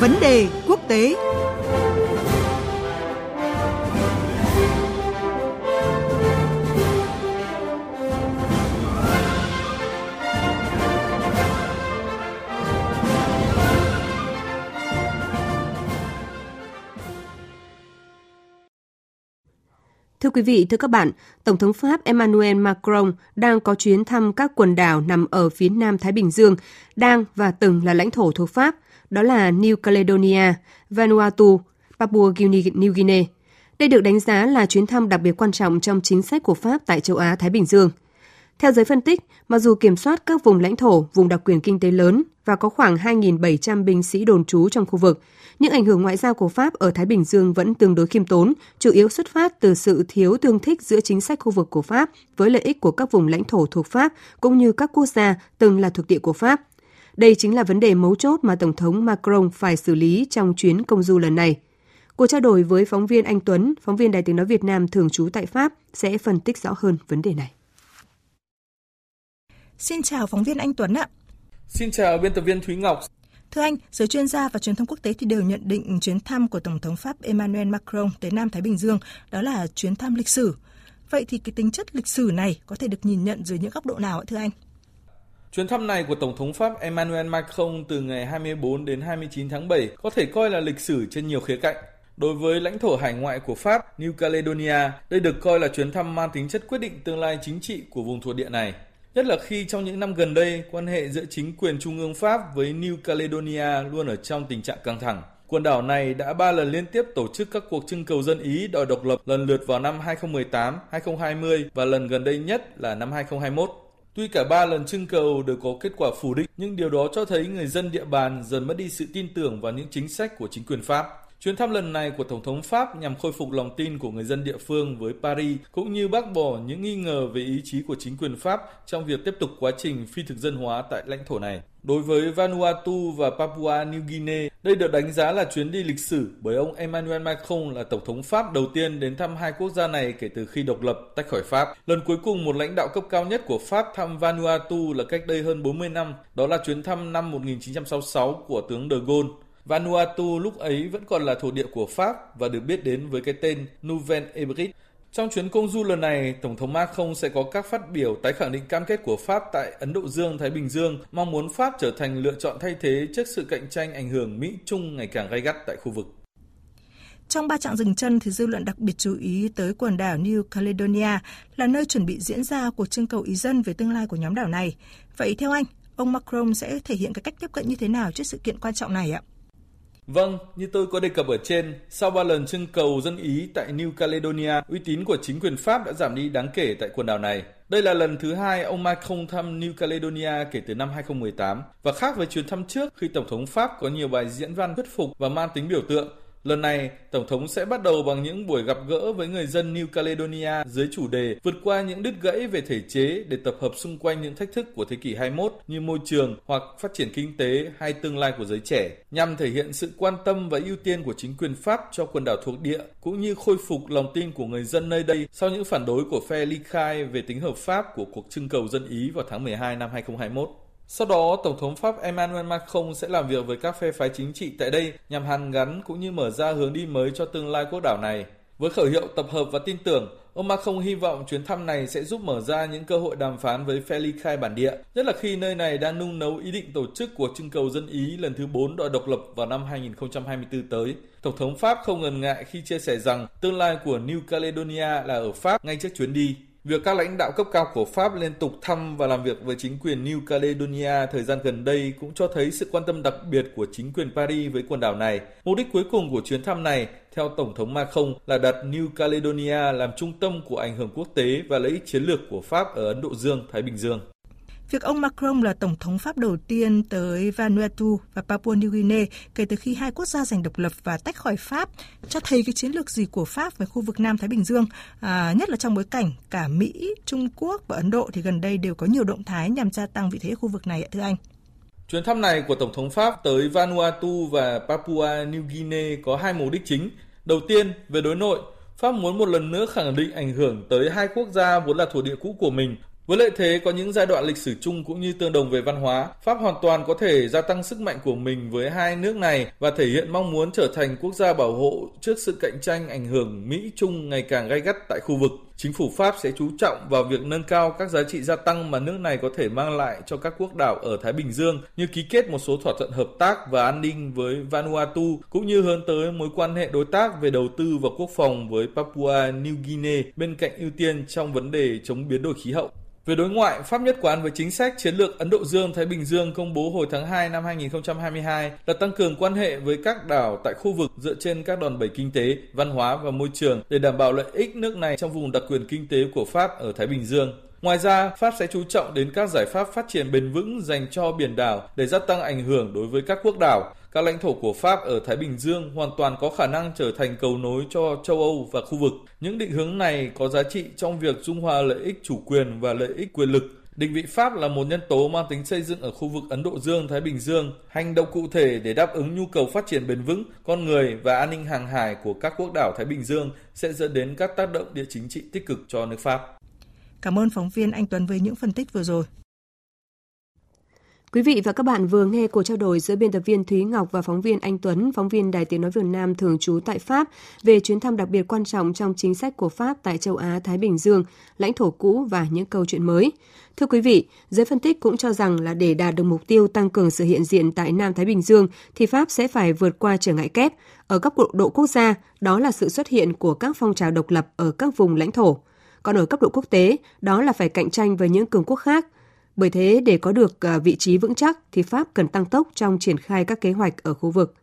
Vấn đề quốc tế. Thưa quý vị, thưa các bạn, Tổng thống Pháp Emmanuel Macron đang có chuyến thăm các quần đảo nằm ở phía nam Thái Bình Dương, đang và từng là lãnh thổ thuộc Pháp, đó là New Caledonia, Vanuatu, Papua New Guinea. Đây được đánh giá là chuyến thăm đặc biệt quan trọng trong chính sách của Pháp tại châu Á Thái Bình Dương. Theo giới phân tích, mặc dù kiểm soát các vùng lãnh thổ, vùng đặc quyền kinh tế lớn và có khoảng 2.700 binh sĩ đồn trú trong khu vực, những ảnh hưởng ngoại giao của Pháp ở Thái Bình Dương vẫn tương đối khiêm tốn, chủ yếu xuất phát từ sự thiếu tương thích giữa chính sách khu vực của Pháp với lợi ích của các vùng lãnh thổ thuộc Pháp cũng như các quốc gia từng là thuộc địa của Pháp. Đây chính là vấn đề mấu chốt mà Tổng thống Macron phải xử lý trong chuyến công du lần này. Cuộc trao đổi với phóng viên Anh Tuấn, phóng viên Đài tiếng nói Việt Nam thường trú tại Pháp sẽ phân tích rõ hơn vấn đề này. Xin chào phóng viên Anh Tuấn ạ. Xin chào biên tập viên Thúy Ngọc. Thưa anh, giới chuyên gia và truyền thông quốc tế thì đều nhận định chuyến thăm của Tổng thống Pháp Emmanuel Macron tới Nam Thái Bình Dương đó là chuyến thăm lịch sử. Vậy thì cái tính chất lịch sử này có thể được nhìn nhận dưới những góc độ nào ạ thưa anh? Chuyến thăm này của Tổng thống Pháp Emmanuel Macron từ ngày 24 đến 29 tháng 7 có thể coi là lịch sử trên nhiều khía cạnh. Đối với lãnh thổ hải ngoại của Pháp, New Caledonia, đây được coi là chuyến thăm mang tính chất quyết định tương lai chính trị của vùng thuộc địa này. Nhất là khi trong những năm gần đây, quan hệ giữa chính quyền trung ương Pháp với New Caledonia luôn ở trong tình trạng căng thẳng. Quần đảo này đã ba lần liên tiếp tổ chức các cuộc trưng cầu dân Ý đòi độc lập lần lượt vào năm 2018, 2020 và lần gần đây nhất là năm 2021. Tuy cả ba lần trưng cầu đều có kết quả phủ định, nhưng điều đó cho thấy người dân địa bàn dần mất đi sự tin tưởng vào những chính sách của chính quyền Pháp. Chuyến thăm lần này của Tổng thống Pháp nhằm khôi phục lòng tin của người dân địa phương với Paris, cũng như bác bỏ những nghi ngờ về ý chí của chính quyền Pháp trong việc tiếp tục quá trình phi thực dân hóa tại lãnh thổ này. Đối với Vanuatu và Papua New Guinea, đây được đánh giá là chuyến đi lịch sử bởi ông Emmanuel Macron là Tổng thống Pháp đầu tiên đến thăm hai quốc gia này kể từ khi độc lập tách khỏi Pháp. Lần cuối cùng một lãnh đạo cấp cao nhất của Pháp thăm Vanuatu là cách đây hơn 40 năm, đó là chuyến thăm năm 1966 của tướng de Gaulle. Vanuatu lúc ấy vẫn còn là thổ địa của Pháp và được biết đến với cái tên Nouvelle Hébride. Trong chuyến công du lần này, Tổng thống Macron sẽ có các phát biểu tái khẳng định cam kết của Pháp tại Ấn Độ Dương, Thái Bình Dương, mong muốn Pháp trở thành lựa chọn thay thế trước sự cạnh tranh ảnh hưởng Mỹ-Trung ngày càng gay gắt tại khu vực. Trong ba trạng dừng chân thì dư luận đặc biệt chú ý tới quần đảo New Caledonia là nơi chuẩn bị diễn ra cuộc trưng cầu ý dân về tương lai của nhóm đảo này. Vậy theo anh, ông Macron sẽ thể hiện cái cách tiếp cận như thế nào trước sự kiện quan trọng này ạ? Vâng, như tôi có đề cập ở trên, sau ba lần trưng cầu dân Ý tại New Caledonia, uy tín của chính quyền Pháp đã giảm đi đáng kể tại quần đảo này. Đây là lần thứ hai ông Macron thăm New Caledonia kể từ năm 2018 và khác với chuyến thăm trước khi Tổng thống Pháp có nhiều bài diễn văn thuyết phục và mang tính biểu tượng, Lần này, Tổng thống sẽ bắt đầu bằng những buổi gặp gỡ với người dân New Caledonia dưới chủ đề vượt qua những đứt gãy về thể chế để tập hợp xung quanh những thách thức của thế kỷ 21 như môi trường hoặc phát triển kinh tế hay tương lai của giới trẻ, nhằm thể hiện sự quan tâm và ưu tiên của chính quyền Pháp cho quần đảo thuộc địa, cũng như khôi phục lòng tin của người dân nơi đây sau những phản đối của phe ly khai về tính hợp pháp của cuộc trưng cầu dân Ý vào tháng 12 năm 2021. Sau đó, Tổng thống Pháp Emmanuel Macron sẽ làm việc với các phe phái chính trị tại đây nhằm hàn gắn cũng như mở ra hướng đi mới cho tương lai quốc đảo này. Với khẩu hiệu tập hợp và tin tưởng, ông Macron hy vọng chuyến thăm này sẽ giúp mở ra những cơ hội đàm phán với phe ly khai bản địa, nhất là khi nơi này đang nung nấu ý định tổ chức cuộc trưng cầu dân Ý lần thứ 4 đòi độc lập vào năm 2024 tới. Tổng thống Pháp không ngần ngại khi chia sẻ rằng tương lai của New Caledonia là ở Pháp ngay trước chuyến đi. Việc các lãnh đạo cấp cao của Pháp liên tục thăm và làm việc với chính quyền New Caledonia thời gian gần đây cũng cho thấy sự quan tâm đặc biệt của chính quyền Paris với quần đảo này. Mục đích cuối cùng của chuyến thăm này, theo Tổng thống Macron, là đặt New Caledonia làm trung tâm của ảnh hưởng quốc tế và lợi ích chiến lược của Pháp ở Ấn Độ Dương, Thái Bình Dương. Việc ông Macron là tổng thống Pháp đầu tiên tới Vanuatu và Papua New Guinea kể từ khi hai quốc gia giành độc lập và tách khỏi Pháp cho thấy cái chiến lược gì của Pháp về khu vực Nam Thái Bình Dương, à, nhất là trong bối cảnh cả Mỹ, Trung Quốc và Ấn Độ thì gần đây đều có nhiều động thái nhằm gia tăng vị thế khu vực này ạ thưa anh. Chuyến thăm này của Tổng thống Pháp tới Vanuatu và Papua New Guinea có hai mục đích chính. Đầu tiên, về đối nội, Pháp muốn một lần nữa khẳng định ảnh hưởng tới hai quốc gia vốn là thuộc địa cũ của mình với lợi thế có những giai đoạn lịch sử chung cũng như tương đồng về văn hóa, Pháp hoàn toàn có thể gia tăng sức mạnh của mình với hai nước này và thể hiện mong muốn trở thành quốc gia bảo hộ trước sự cạnh tranh ảnh hưởng Mỹ-Trung ngày càng gay gắt tại khu vực. Chính phủ Pháp sẽ chú trọng vào việc nâng cao các giá trị gia tăng mà nước này có thể mang lại cho các quốc đảo ở Thái Bình Dương như ký kết một số thỏa thuận hợp tác và an ninh với Vanuatu cũng như hướng tới mối quan hệ đối tác về đầu tư và quốc phòng với Papua New Guinea bên cạnh ưu tiên trong vấn đề chống biến đổi khí hậu. Về đối ngoại, Pháp nhất quán với chính sách chiến lược Ấn Độ Dương-Thái Bình Dương công bố hồi tháng 2 năm 2022 là tăng cường quan hệ với các đảo tại khu vực dựa trên các đòn bẩy kinh tế, văn hóa và môi trường để đảm bảo lợi ích nước này trong vùng đặc quyền kinh tế của Pháp ở Thái Bình Dương. Ngoài ra, Pháp sẽ chú trọng đến các giải pháp phát triển bền vững dành cho biển đảo để gia tăng ảnh hưởng đối với các quốc đảo. Các lãnh thổ của Pháp ở Thái Bình Dương hoàn toàn có khả năng trở thành cầu nối cho châu Âu và khu vực. Những định hướng này có giá trị trong việc dung hòa lợi ích chủ quyền và lợi ích quyền lực Định vị Pháp là một nhân tố mang tính xây dựng ở khu vực Ấn Độ Dương-Thái Bình Dương, hành động cụ thể để đáp ứng nhu cầu phát triển bền vững, con người và an ninh hàng hải của các quốc đảo Thái Bình Dương sẽ dẫn đến các tác động địa chính trị tích cực cho nước Pháp. Cảm ơn phóng viên Anh Tuấn với những phân tích vừa rồi. Quý vị và các bạn vừa nghe cuộc trao đổi giữa biên tập viên Thúy Ngọc và phóng viên Anh Tuấn, phóng viên Đài Tiếng Nói Việt Nam thường trú tại Pháp, về chuyến thăm đặc biệt quan trọng trong chính sách của Pháp tại châu Á-Thái Bình Dương, lãnh thổ cũ và những câu chuyện mới. Thưa quý vị, giới phân tích cũng cho rằng là để đạt được mục tiêu tăng cường sự hiện diện tại Nam Thái Bình Dương, thì Pháp sẽ phải vượt qua trở ngại kép. Ở cấp độ quốc gia, đó là sự xuất hiện của các phong trào độc lập ở các vùng lãnh thổ. Còn ở cấp độ quốc tế, đó là phải cạnh tranh với những cường quốc khác, bởi thế, để có được à, vị trí vững chắc thì Pháp cần tăng tốc trong triển khai các kế hoạch ở khu vực.